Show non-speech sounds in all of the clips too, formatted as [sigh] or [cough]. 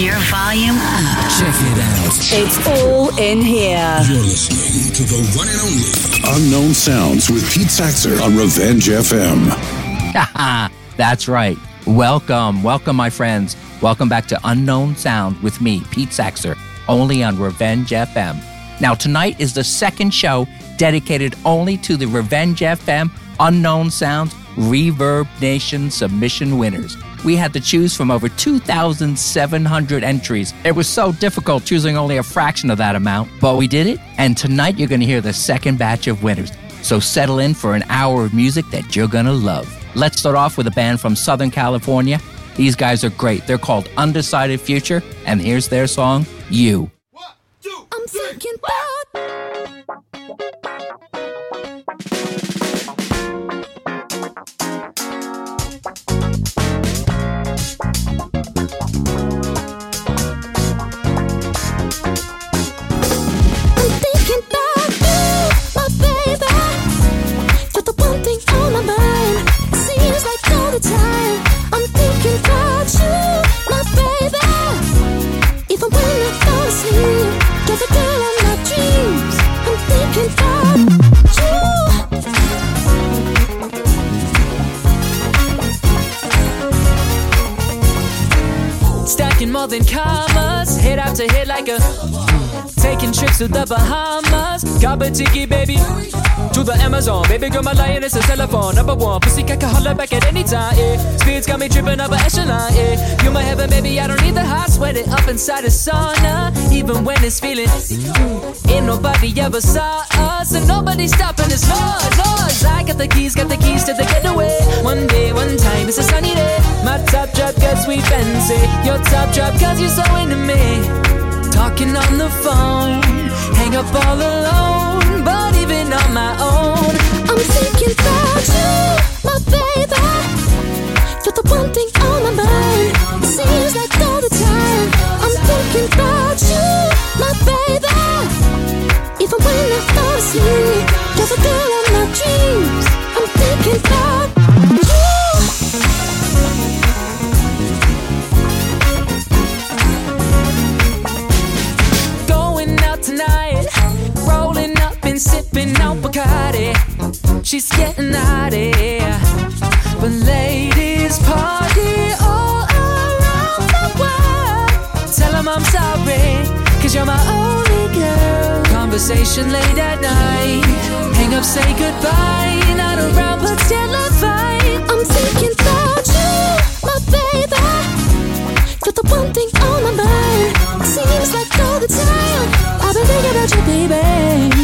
your volume up. Check it out. It's all in here. You're listening to the one and only Unknown Sounds with Pete Saxer on Revenge FM. [laughs] That's right. Welcome, welcome, my friends. Welcome back to Unknown Sound with me, Pete Saxer, only on Revenge FM. Now, tonight is the second show dedicated only to the Revenge FM Unknown Sounds Reverb Nation submission winners. We had to choose from over 2,700 entries. It was so difficult choosing only a fraction of that amount, but we did it. And tonight you're going to hear the second batch of winners. So settle in for an hour of music that you're going to love. Let's start off with a band from Southern California. These guys are great. They're called Undecided Future, and here's their song, You. I'm thinking about Than commas, hit after hit like a. Taking trips to the Bahamas, a baby. To the Amazon, baby girl, my lion is a telephone. Number one, pussy cat can holler back at any time, yeah. Speeds got me tripping up an echelon, yeah. You my heaven, baby, I don't need the hot sweat it up inside the sauna. Even when it's feeling, nobody ever saw us, and nobody stopping us, Lord, Lord. I got the keys, got the keys to the getaway. One day, one time, it's a sunny day. My top drop got sweet fancy. Your top drop cause you're so into me. Talking on the phone, hang up all alone, but even on my own. I'm thinking about you, my baby. You're the one thing on my mind. Seems like Girl my dreams. I'm you. Going out tonight, rolling up and sipping out Bacardi. She's getting naughty, but ladies party all around the world. I'm sorry, cause you're my. Conversation late at night, hang up, say goodbye. Not around, but still a fight. I'm thinking about you, my baby. You're the one thing on my mind. Seems like all the time. I've been thinking about you, baby.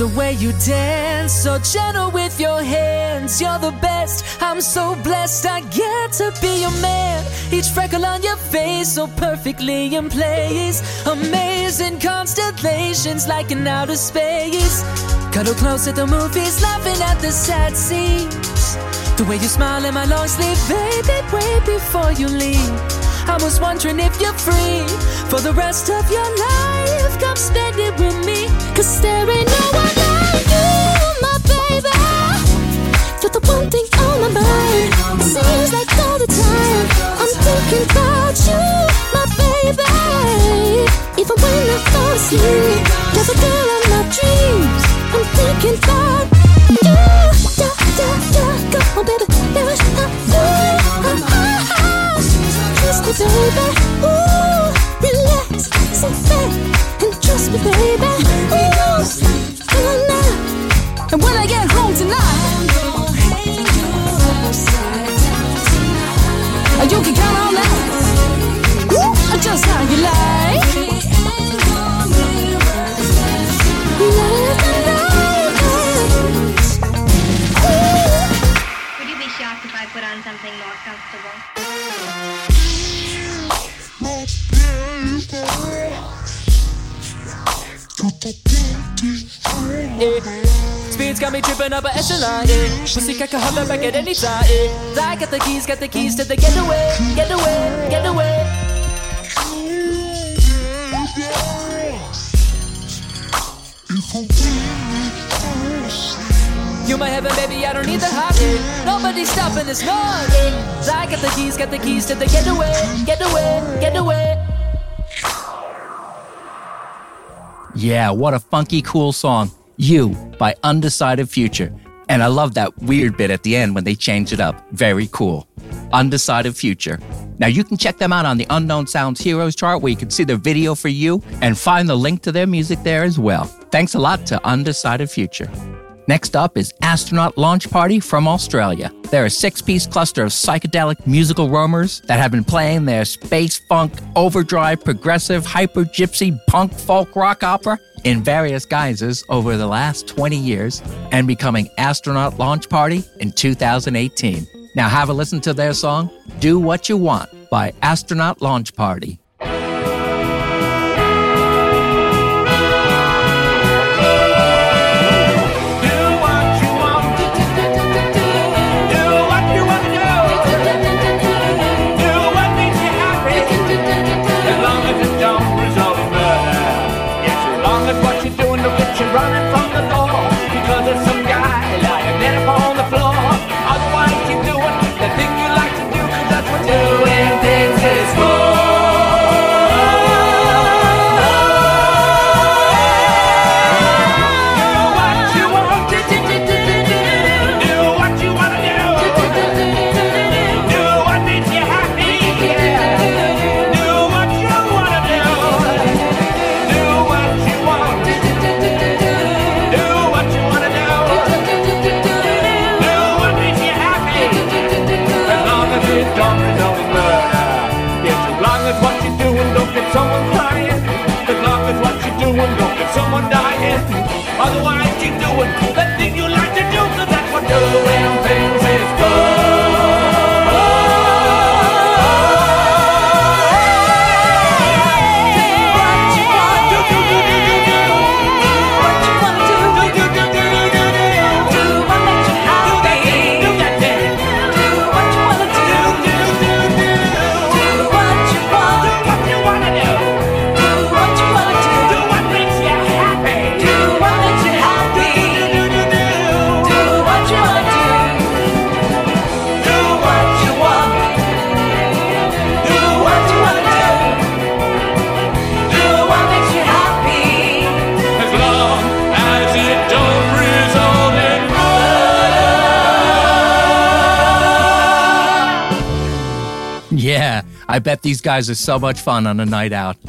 The way you dance, so gentle with your hands. You're the best. I'm so blessed I get to be your man. Each freckle on your face, so perfectly in place. Amazing constellations like in outer space. Cuddle close at the movies, laughing at the sad scenes. The way you smile in my long sleeve, baby, way before you leave. I was wondering if you're free for the rest of your life. Come spend it with me, Cause there ain't no one like you, my baby. You're the one thing on my mind. Seems like all the time. I'm thinking about you, my baby. Even when I fall asleep, you're the girl of my dreams. I'm thinking about you. Da, da, da. Come on, baby. There is a you. Ah, ah, ah. Kiss me, baby. Just how you like. Would you be shocked if I put on something more comfortable? speeds got me tripping up a echelon, yeah. Pussy I can holler back at any time, yeah. I got the keys, got the keys to the getaway, getaway, getaway. You my heaven, baby, I don't need the highway. Nobody's stopping this morning. I got the keys, got the keys to the getaway, getaway, getaway. Yeah, what a funky, cool song. You by Undecided Future. And I love that weird bit at the end when they change it up. Very cool. Undecided Future. Now you can check them out on the Unknown Sounds Heroes chart where you can see their video for you and find the link to their music there as well. Thanks a lot to Undecided Future. Next up is Astronaut Launch Party from Australia. They're a six piece cluster of psychedelic musical roamers that have been playing their space funk, overdrive, progressive, hyper gypsy, punk, folk rock opera in various guises over the last 20 years and becoming Astronaut Launch Party in 2018. Now have a listen to their song, Do What You Want by Astronaut Launch Party. I bet these guys are so much fun on a night out. [laughs]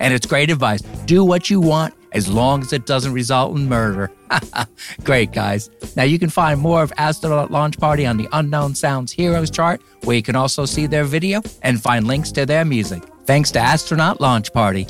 and it's great advice. Do what you want as long as it doesn't result in murder. [laughs] great, guys. Now you can find more of Astronaut Launch Party on the Unknown Sounds Heroes chart, where you can also see their video and find links to their music. Thanks to Astronaut Launch Party.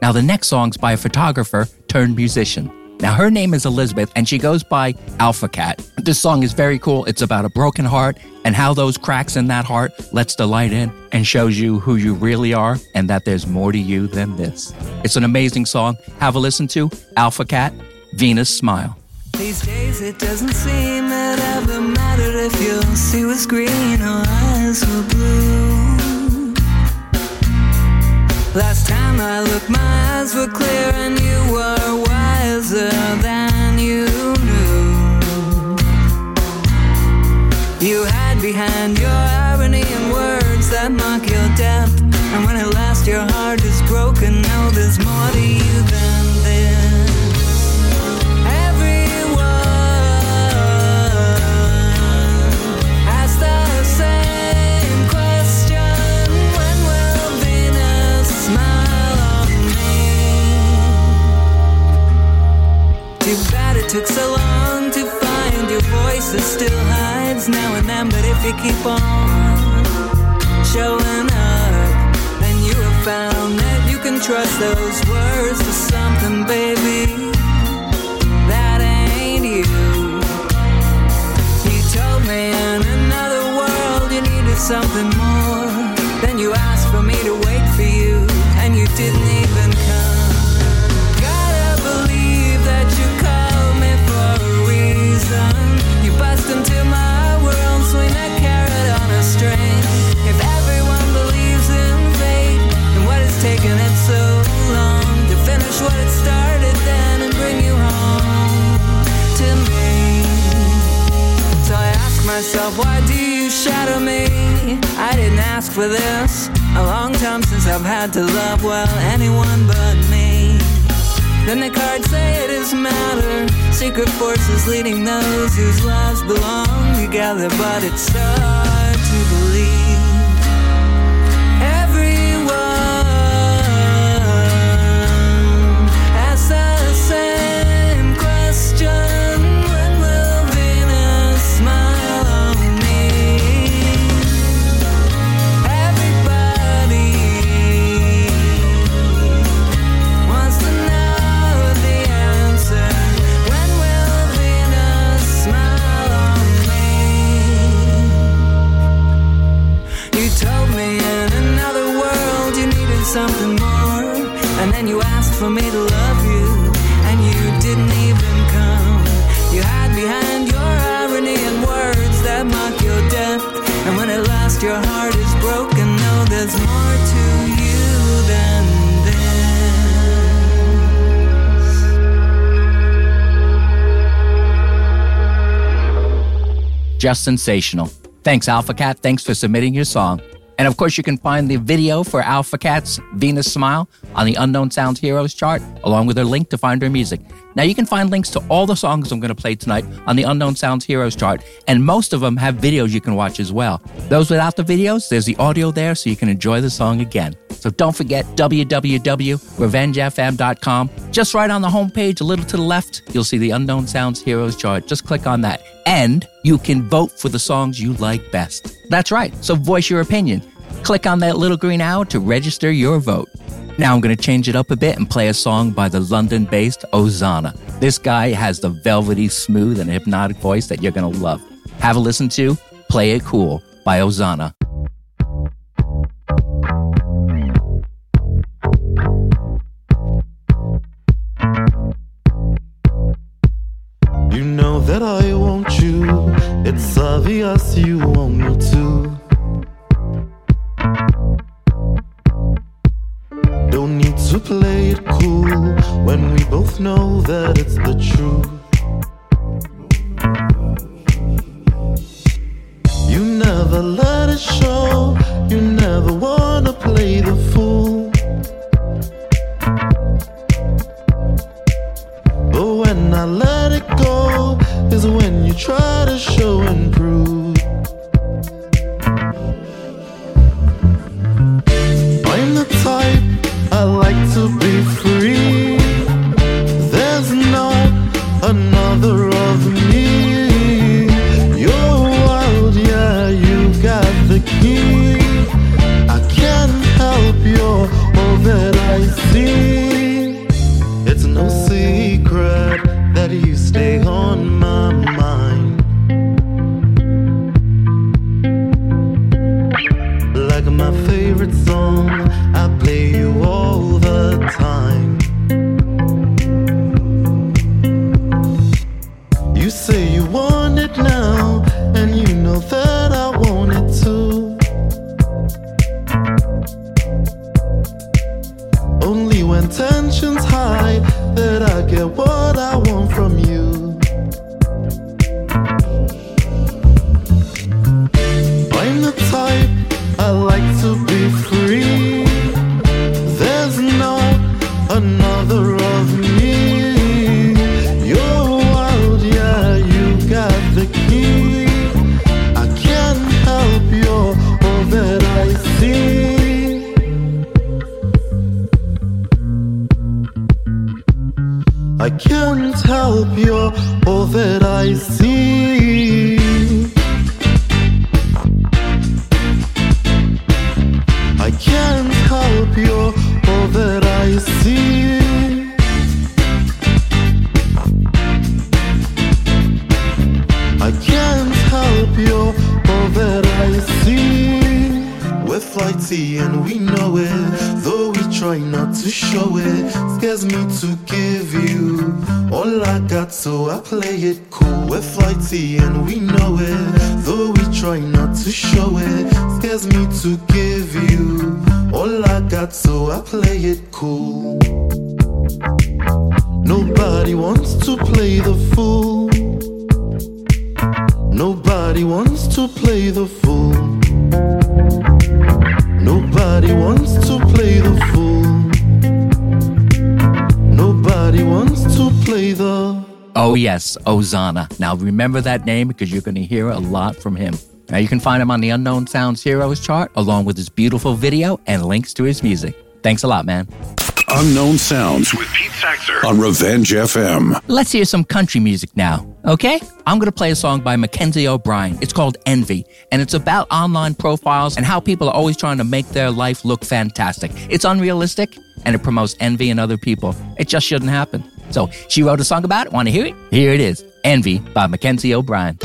Now, the next song's by a photographer turned musician. Now, her name is Elizabeth, and she goes by Alpha Cat. This song is very cool. It's about a broken heart and how those cracks in that heart lets the light in and shows you who you really are and that there's more to you than this. It's an amazing song. Have a listen to Alpha Cat, Venus Smile. These days it doesn't seem it ever mattered if your sea was green or eyes were blue. Last time I looked, my eyes were clear and you were wiser than behind your irony and words that mock your depth. And when at last your heart is broken, know there's more to you than you keep on showing up, then you have found that you can trust those words to something, baby. myself, why do you shatter me? I didn't ask for this. A long time since I've had to love, well, anyone but me. Then the cards say it is matter. Secret forces leading those whose lives belong together, but it's so. For me to love you. And you didn't even come. You behind your irony and words that mock your depth. And when at last your heart is broken, know there's more to you than Just sensational. Thanks, Alpha Cat. Thanks for submitting your song. And of course, you can find the video for Alpha Cat's Venus Smile on the Unknown Sounds Heroes chart, along with her link to find her music. Now, you can find links to all the songs I'm going to play tonight on the Unknown Sounds Heroes chart, and most of them have videos you can watch as well. Those without the videos, there's the audio there so you can enjoy the song again. So don't forget www.revengefm.com. Just right on the homepage, a little to the left, you'll see the Unknown Sounds Heroes chart. Just click on that. And you can vote for the songs you like best. That's right. So voice your opinion. Click on that little green arrow to register your vote. Now I'm going to change it up a bit and play a song by the London based Ozonna. This guy has the velvety, smooth, and hypnotic voice that you're going to love. Have a listen to Play It Cool by Ozonna. You know that I want you. It's obvious you want me to. To play it cool when we both know that it's the truth. You never let it show. You never wanna play the fool. But when I let it go, is when you try to show and prove. Play it cool. We're flighty and we know it, though we try not to show it. Scares me to give you all I got, so I play it cool. Nobody wants to play the fool. Nobody wants to play the fool. Nobody wants to play the fool. Nobody wants to play the. Oh, yes, Ozonna. Now remember that name because you're going to hear a lot from him. Now you can find him on the Unknown Sounds Heroes chart along with his beautiful video and links to his music. Thanks a lot, man. Unknown Sounds with Pete Saxer on Revenge FM. Let's hear some country music now, okay? I'm going to play a song by Mackenzie O'Brien. It's called Envy, and it's about online profiles and how people are always trying to make their life look fantastic. It's unrealistic, and it promotes envy in other people. It just shouldn't happen. So she wrote a song about it. Want to hear it? Here it is Envy by Mackenzie O'Brien.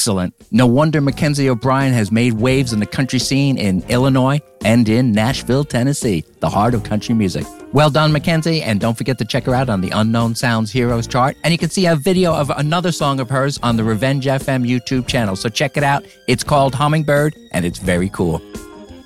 Excellent. No wonder Mackenzie O'Brien has made waves in the country scene in Illinois and in Nashville, Tennessee, the heart of country music. Well done, Mackenzie, and don't forget to check her out on the Unknown Sounds Heroes chart. And you can see a video of another song of hers on the Revenge FM YouTube channel. So check it out. It's called Hummingbird, and it's very cool.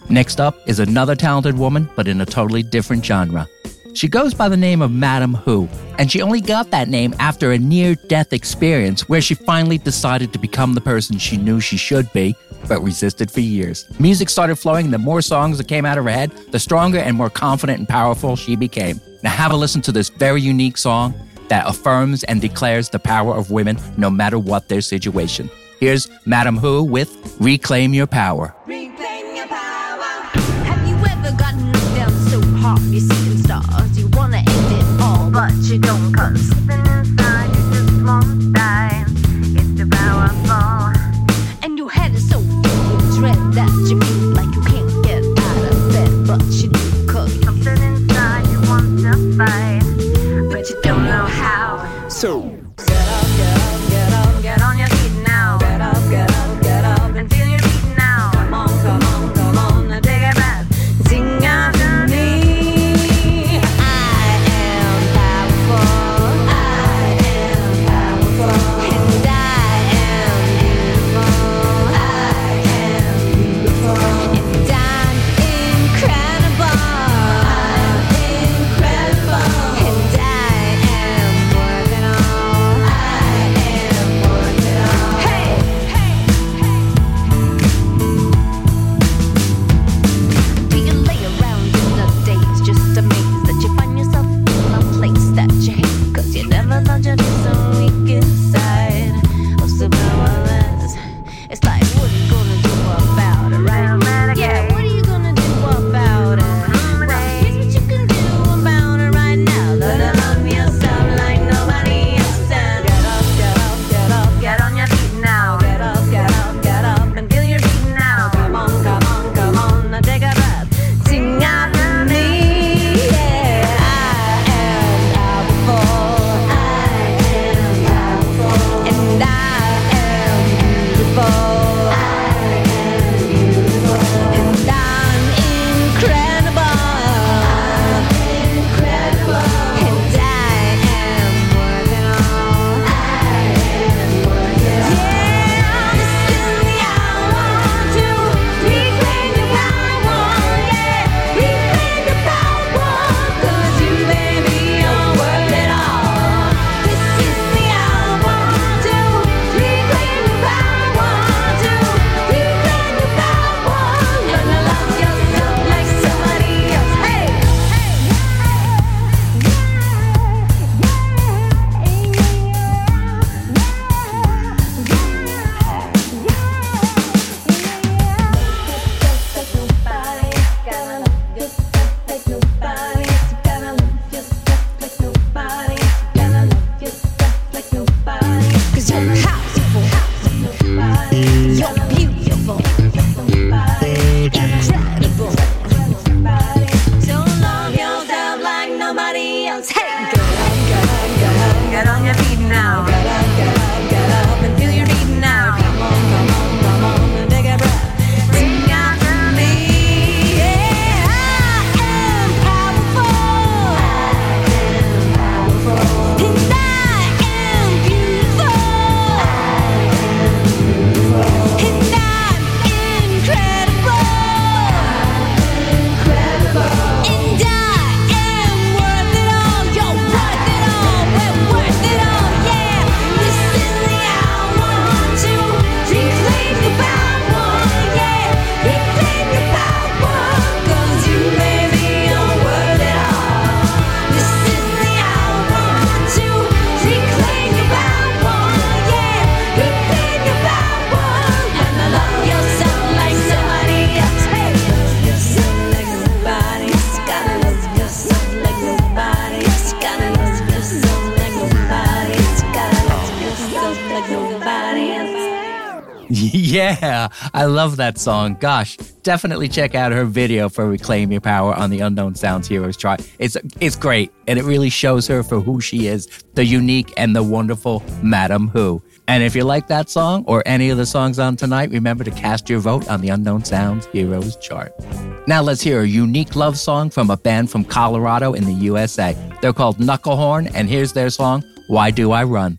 Next up is another talented woman, but in a totally different genre. She goes by the name of Madam Who, and she only got that name after a near death experience where she finally decided to become the person she knew she should be, but resisted for years. Music started flowing, and the more songs that came out of her head, the stronger and more confident and powerful she became. Now, have a listen to this very unique song that affirms and declares the power of women no matter what their situation. Here's Madam Who with Reclaim Your Power stars. You wanna end it all, but you don't, cause something inside you just won't die. It's too powerful. And your head is so full of dread that you feel like you can't get out of bed, but you do, cause something inside you want to fight, but you don't know how. So. that song. Gosh, definitely check out her video for Reclaim Your Power on the Unknown Sounds Heroes chart. It's it's great and it really shows her for who she is, the unique and the wonderful Madam Who. And if you like that song or any of the songs on tonight, remember to cast your vote on the Unknown Sounds Heroes chart. Now let's hear a unique love song from a band from Colorado in the USA. They're called Knucklehorn and here's their song, Why Do I Run?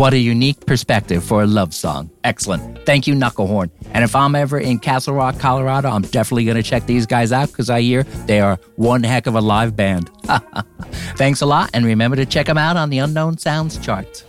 What a unique perspective for a love song. Excellent. Thank you, Knucklehorn. And if I'm ever in Castle Rock, Colorado, I'm definitely going to check these guys out because I hear they are one heck of a live band. [laughs] Thanks a lot, and remember to check them out on the Unknown Sounds chart.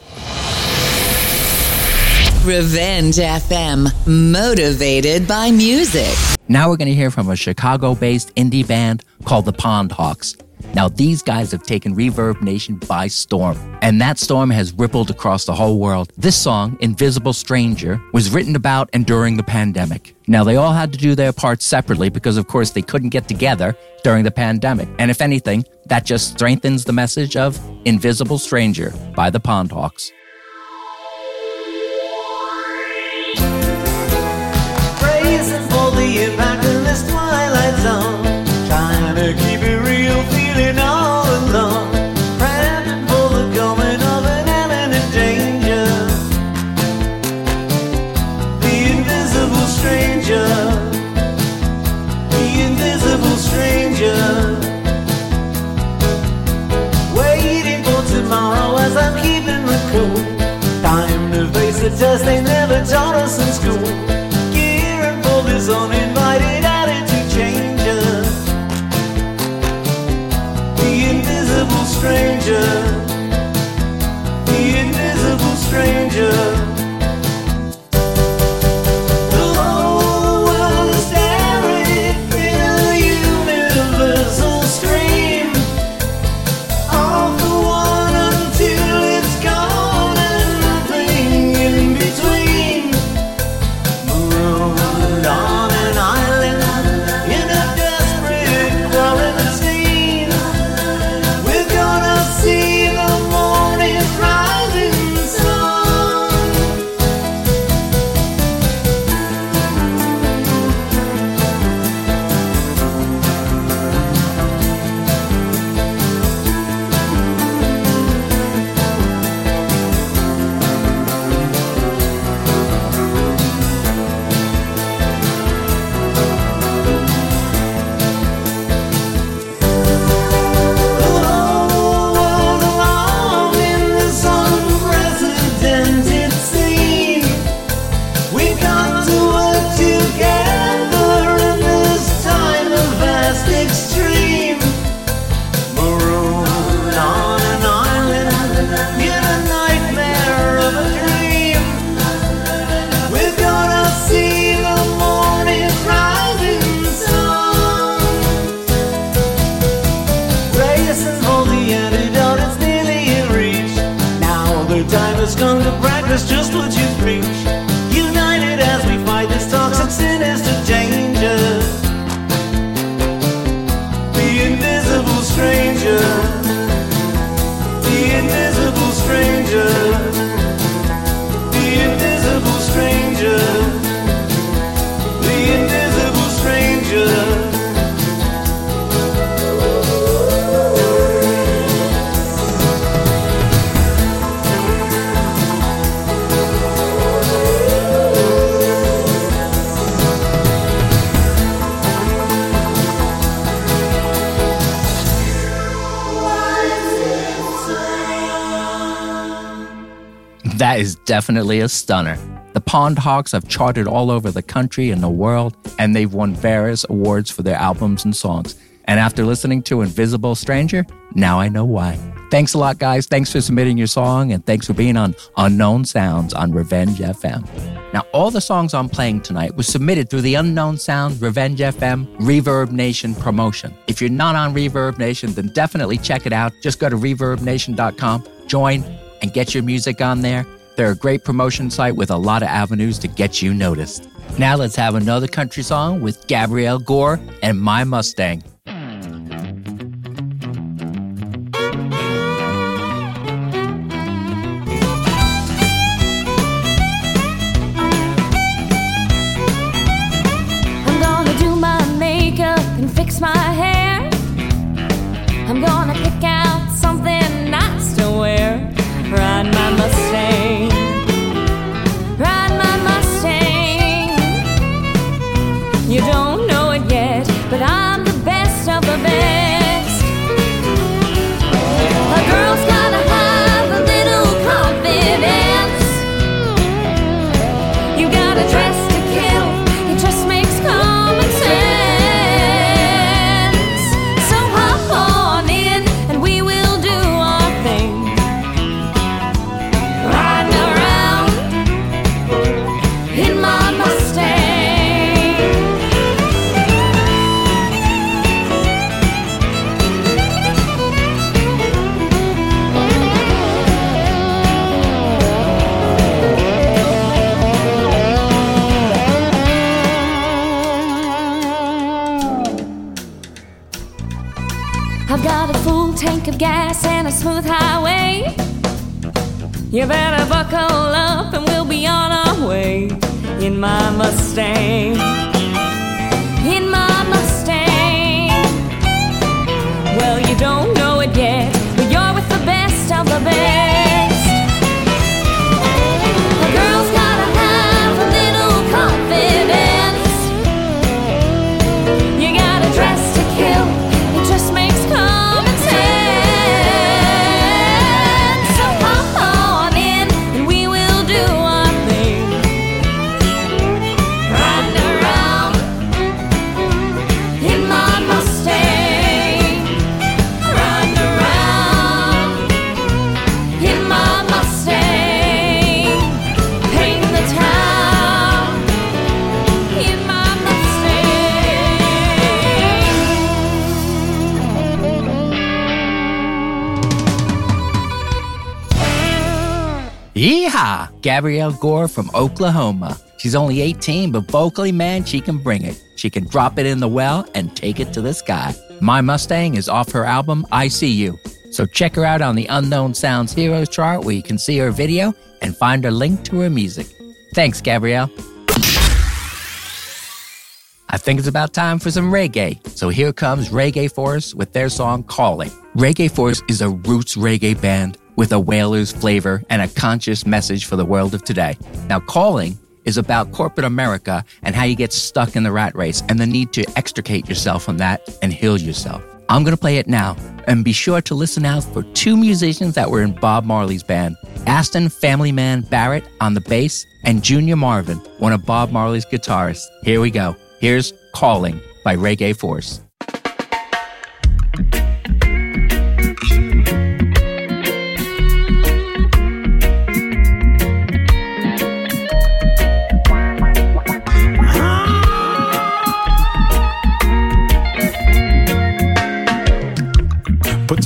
Revenge FM, motivated by music. Now we're going to hear from a Chicago based indie band called the PondHawks. Now, these guys have taken ReverbNation by storm, and that storm has rippled across the whole world. This song, Invisible Stranger, was written about and during the pandemic. Now, they all had to do their parts separately because, of course, they couldn't get together during the pandemic. And if anything, that just strengthens the message of Invisible Stranger by the Pond test they never taught us in school. Gearing for this uninvited attitude changer. The invisible stranger. The invisible stranger. Is definitely a stunner. The PondHawks have charted all over the country and the world, and they've won various awards for their albums and songs. And after listening to Invisible Stranger, now I know why. Thanks a lot, guys. Thanks for submitting your song, and thanks for being on Unknown Sounds on Revenge FM. Now, all the songs I'm playing tonight was submitted through the Unknown Sounds Revenge FM ReverbNation promotion. If you're not on ReverbNation, then definitely check it out. Just go to reverbnation.com, join, and get your music on there. They're a great promotion site with a lot of avenues to get you noticed. Now let's have another country song with Gabrielle Gore and My Mustang. A smooth highway. You better buckle up and we'll be on our way in my Mustang. Gabrielle Gore from Oklahoma. She's only 18, but vocally, man, she can bring it. She can drop it in the well and take it to the sky. My Mustang is off her album, I See You. So check her out on the Unknown Sounds Heroes chart where you can see her video and find a link to her music. Thanks, Gabrielle. I think it's about time for some reggae. So here comes Reggae Force with their song Calling. Reggae Force is a roots reggae band with a Wailers' flavor and a conscious message for the world of today. Now, Calling is about corporate America and how you get stuck in the rat race and the need to extricate yourself from that and heal yourself. I'm going to play it now and be sure to listen out for two musicians that were in Bob Marley's band Aston Family Man Barrett on the bass and Junior Marvin, one of Bob Marley's guitarists. Here we go. Here's Calling by Reggae Force.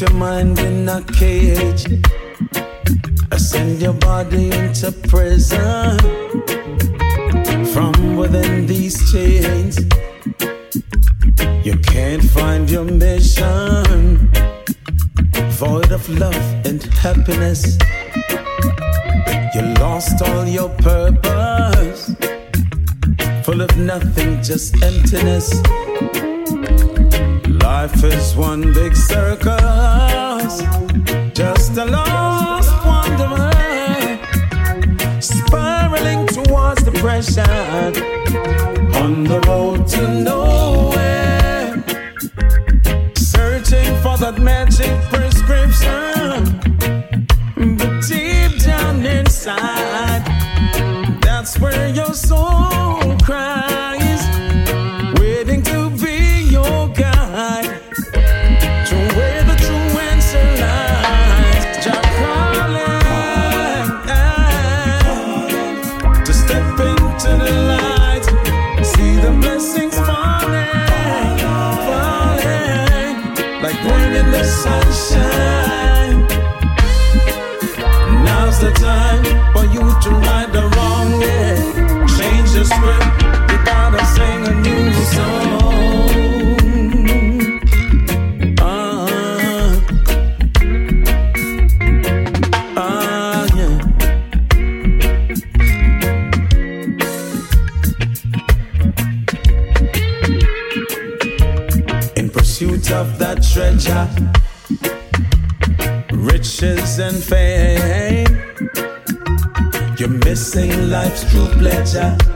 Your mind in a cage. I send your body into prison. From within these chains, you can't find your mission. Void of love and happiness. You lost all your purpose. Full of nothing, just emptiness. Life is one big circus, just a lost wanderer, spiraling towards depression. On the road to nowhere, searching for that magic prescription. But deep down inside, that's where your soul in the sunshine. casa.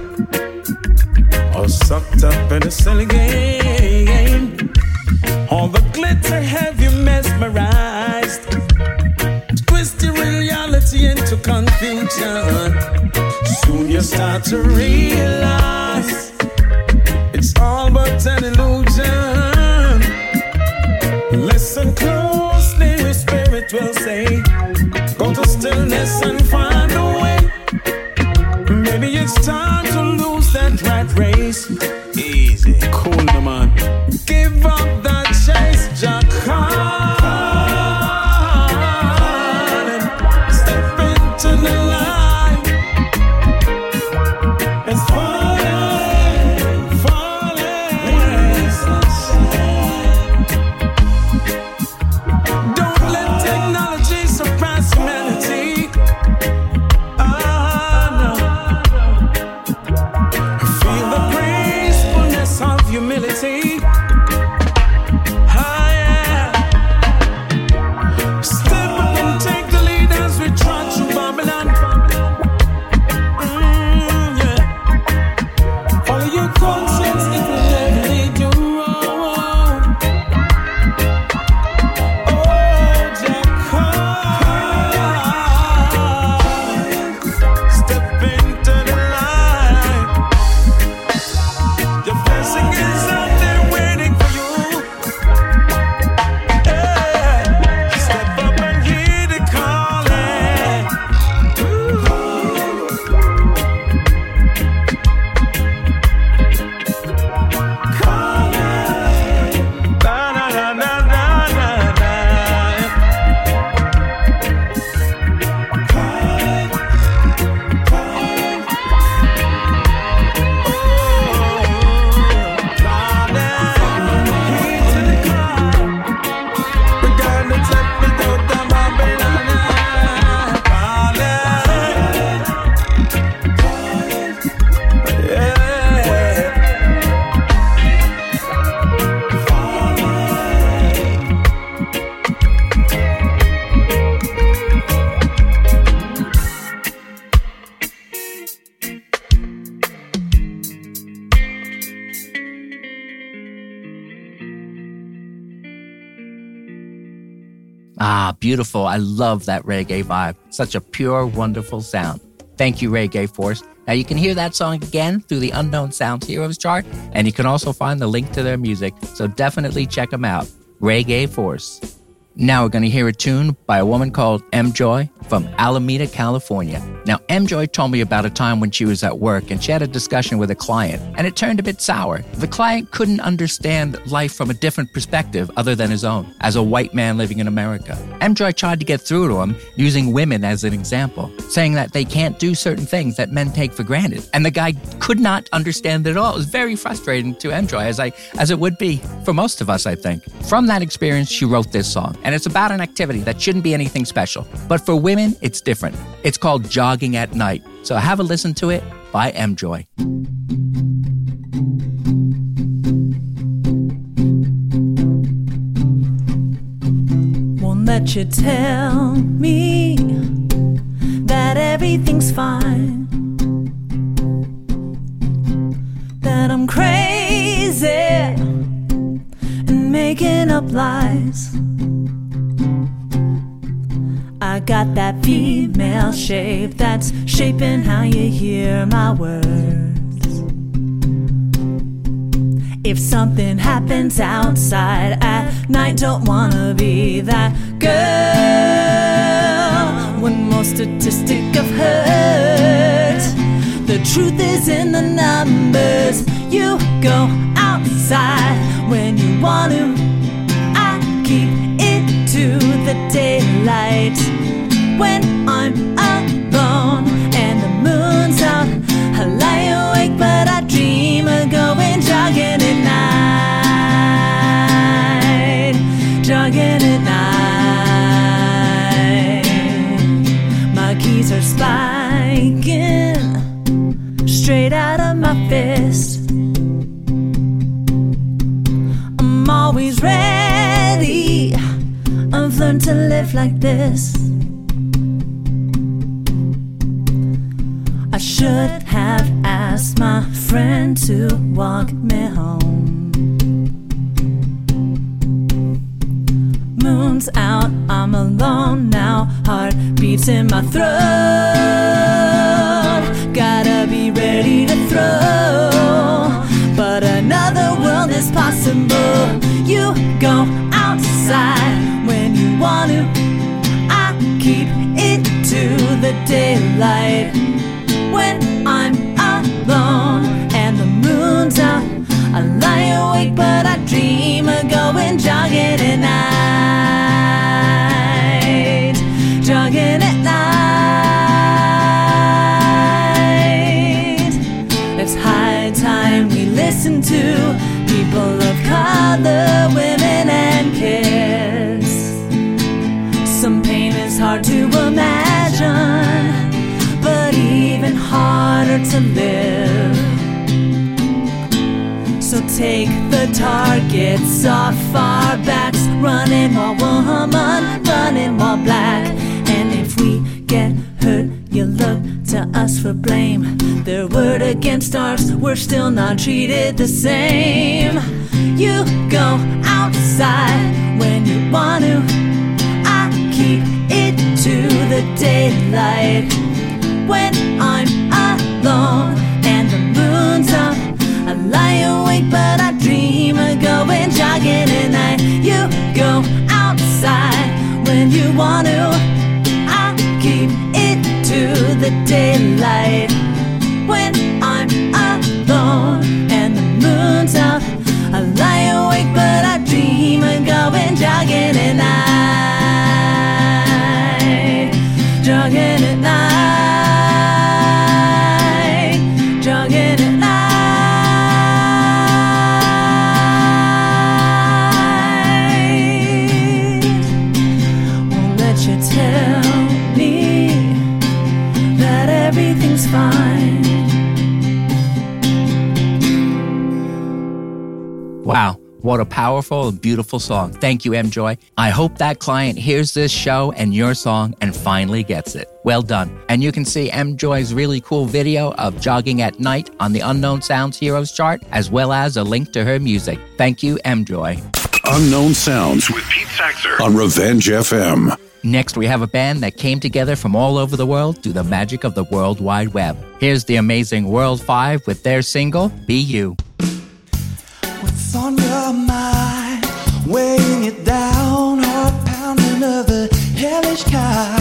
Beautiful. I love that reggae vibe. Such a pure, wonderful sound. Thank you, Reggae Force. Now you can hear that song again through the Unknown Sounds Heroes chart, and you can also find the link to their music, so definitely check them out. Reggae Force. Now we're going to hear a tune by a woman called Mjoy from Alameda, California. Now, Mjoy told me about a time when she was at work and she had a discussion with a client, and it turned a bit sour. The client couldn't understand life from a different perspective other than his own, as a white man living in America. Mjoy tried to get through to him using women as an example, saying that they can't do certain things that men take for granted. And the guy could not understand it at all. It was very frustrating to Mjoy, as I as it would be for most of us, I think. From that experience, she wrote this song, and it's about an activity that shouldn't be anything special. But for women, it's different. It's called jogging at night. So have a listen to it by Mjoy. Won't let you tell me that everything's fine. That I'm crazy and making up lies. I got that female shape that's shaping how you hear my words. If something happens outside at night, don't wanna be that girl. One more statistic of hurt. The truth is in the numbers. You go outside when you want to. I keep it to the daylight when I'm alone and the moon's out. I lie awake, but I dream of going jogging at night, jogging at night. My keys are spiking straight out of my fist. Learned to live like this. I should have asked my friend to walk me home. Moon's out, I'm alone now. Heart beats in my throat. Gotta be ready to throw. But another world is possible. You go outside want to. I keep it to the daylight when I'm alone and the moon's out. I lie awake, but I dream of going jogging at night, jogging at night. It's high time we listen to people of color, women, and kids. Hard to imagine but even harder to live. So take the targets off our backs, running while woman, running while black. And if we get hurt, you look to us for blame. Their word against ours, we're still not treated the same. You go outside when you want to. The daylight when I'm alone and the moon's up. I lie awake, but I dream of going jogging at night. You go outside when you want to. I keep it to the daylight powerful and beautiful song. Thank you, Mjoy. I hope that client hears this show and your song and finally gets it. Well done. And you can see Mjoy's really cool video of jogging at night on the Unknown Sounds Heroes chart, as well as a link to her music. Thank you, Mjoy. Unknown Sounds with Pete Saxer on Revenge FM. Next, we have a band that came together from all over the world through the magic of the World Wide Web. Here's the amazing World 5 with their single, Be You. Hellish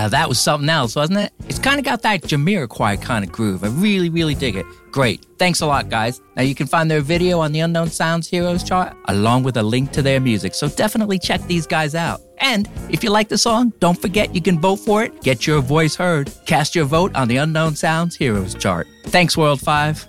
Yeah, that was something else, wasn't it? It's kind of got that Jamiroquai kind of groove. I really, really dig it. Great. Thanks a lot, guys. Now you can find their video on the Unknown Sounds Heroes chart along with a link to their music. So definitely check these guys out. And if you like the song, don't forget you can vote for it. Get your voice heard. Cast your vote on the Unknown Sounds Heroes chart. Thanks, World 5.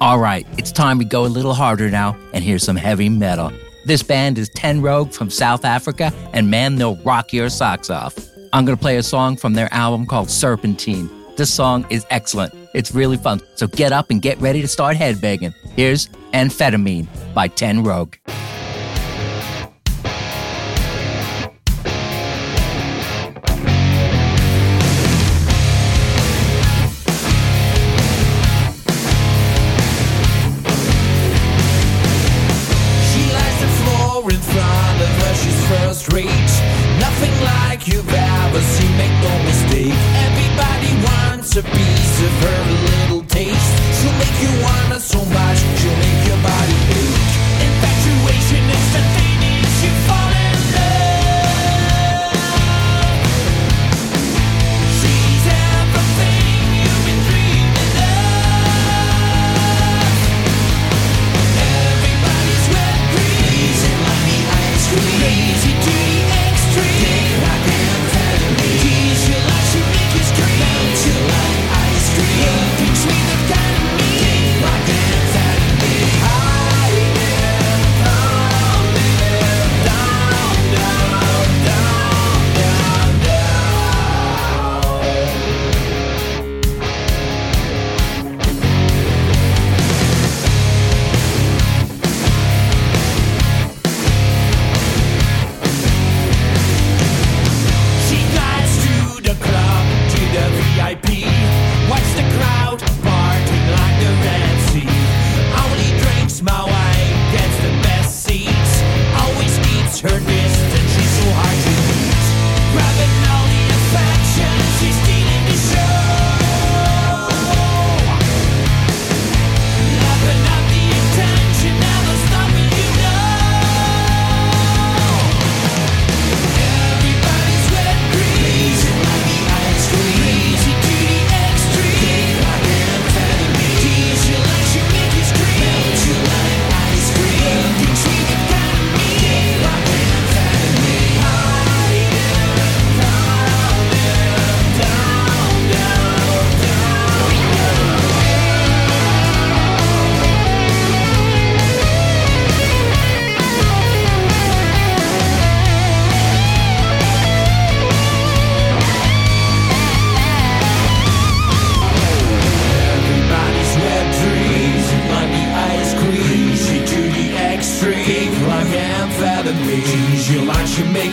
All right, it's time we go a little harder now and hear some heavy metal. This band is Ten Rogue from South Africa, and man, they'll rock your socks off. I'm gonna play a song from their album called Serpentine. This song is excellent. It's really fun. So get up and get ready to start headbanging. Here's Amphetamine by Ten Rogue.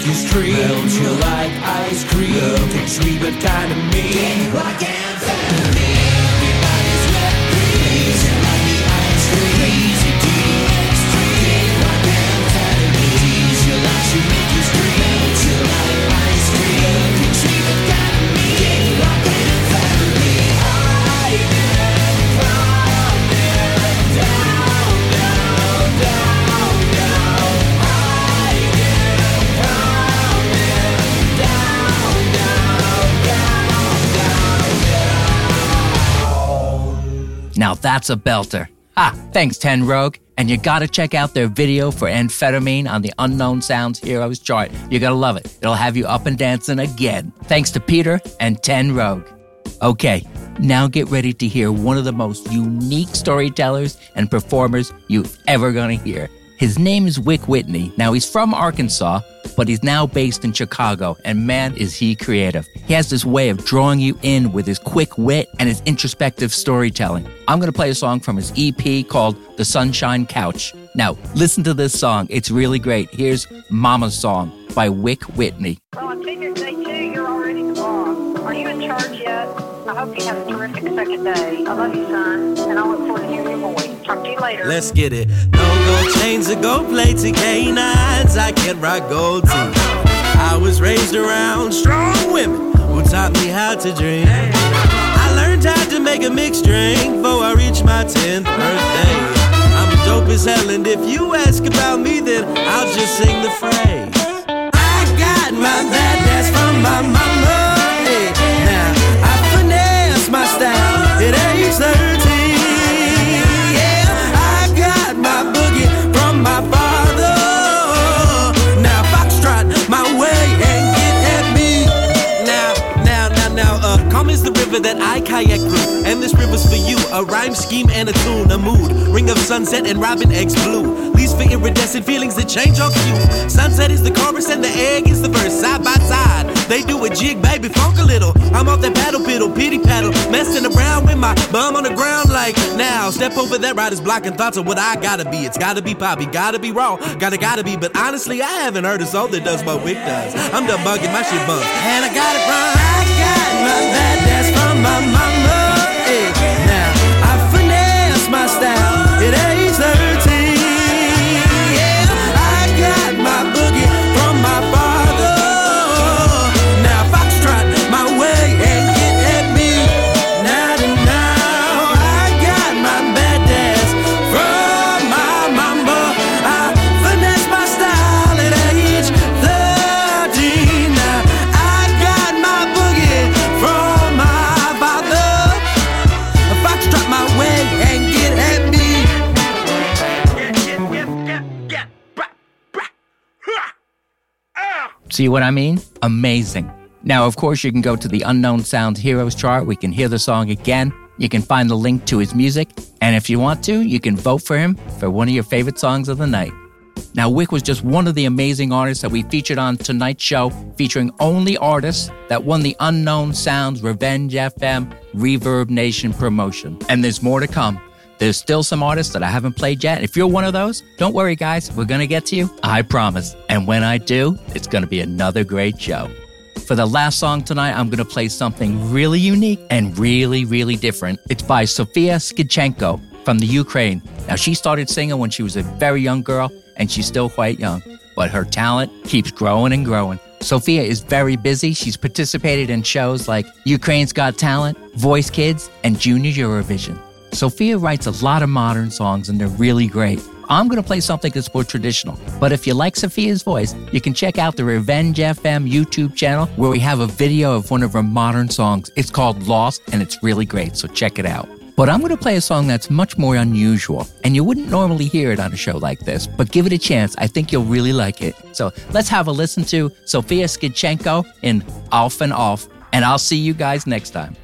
She make you scream? Melt you like that's a belter. Ah, thanks, Ten Rogue. And you gotta check out their video for Amphetamine on the Unknown Sounds Heroes chart. You're gonna love it. It'll have you up and dancing again. Thanks to Peter and Ten Rogue. Okay, now get ready to hear one of the most unique storytellers and performers you've ever gonna hear. His name is Wic Whitney. Now he's from Arkansas, but he's now based in Chicago, and man, is he creative. He has this way of drawing you in with his quick wit and his introspective storytelling. I'm gonna play a song from his EP called The Sunshine Couch. Now, listen to this song, it's really great. Here's Mama's Song by Wic Whitney. Well, on Seniors Day 2, you're already boss. Are you in charge yet? I hope you have a terrific second day. I love you, son, and I look forward to hearing your voice. Let's get it. No gold chains to go play to canines. I can't rock gold teeth. I was raised around strong women who taught me how to drink. I learned how to make a mixed drink before I reached my 10th birthday. I'm dope as hell, and if you ask about me, then I'll just sing the phrase. That I kayak through, and this river's for you. A rhyme scheme and a tune, a mood, ring of sunset and robin eggs blue. Leaves for iridescent feelings that change on cue. Sunset is the chorus and the egg is the verse, side by side. They do a jig, baby, funk a little. I'm off that paddle piddle, pity paddle, messing around with my bum on the ground like now. Step over that rider's blocking thoughts of what I gotta be. It's gotta be poppy, gotta be raw, gotta gotta be. But honestly, I haven't heard a soul that does what Wic does. I'm done bugging my shit bumps, and I got it from I got my bad that's from my mama. See what I mean? Amazing. Now, of course, you can go to the Unknown Sound Heroes chart. We can hear the song again. You can find the link to his music. And if you want to, you can vote for him for one of your favorite songs of the night. Now, Wic was just one of the amazing artists that we featured on tonight's show, featuring only artists that won the Unknown Sounds Revenge FM ReverbNation promotion. And there's more to come. There's still some artists that I haven't played yet. If you're one of those, don't worry, guys. We're going to get to you. I promise. And when I do, it's going to be another great show. For the last song tonight, I'm going to play something really unique and really, really different. It's by Sofia Shkidchenko from the Ukraine. Now, she started singing when she was a very young girl, and she's still quite young, but her talent keeps growing and growing. Sofia is very busy. She's participated in shows like Ukraine's Got Talent, Voice Kids, and Junior Eurovision. Sofia writes a lot of modern songs, and they're really great. I'm going to play something that's more traditional. But if you like Sofia's voice, you can check out the Revenge FM YouTube channel where we have a video of one of her modern songs. It's called Lost, and it's really great, so check it out. But I'm going to play a song that's much more unusual, and you wouldn't normally hear it on a show like this, but give it a chance. I think you'll really like it. So let's have a listen to Sofia Shkidchenko in Off and Off, and I'll see you guys next time.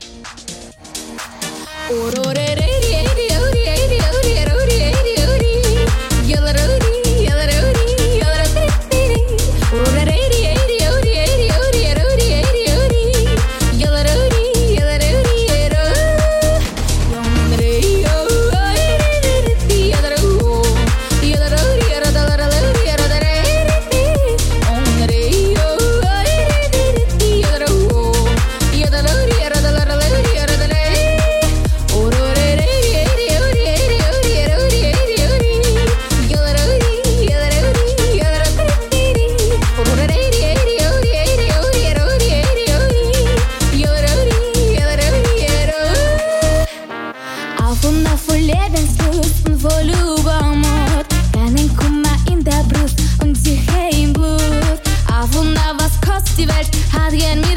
Die Welt, hat gern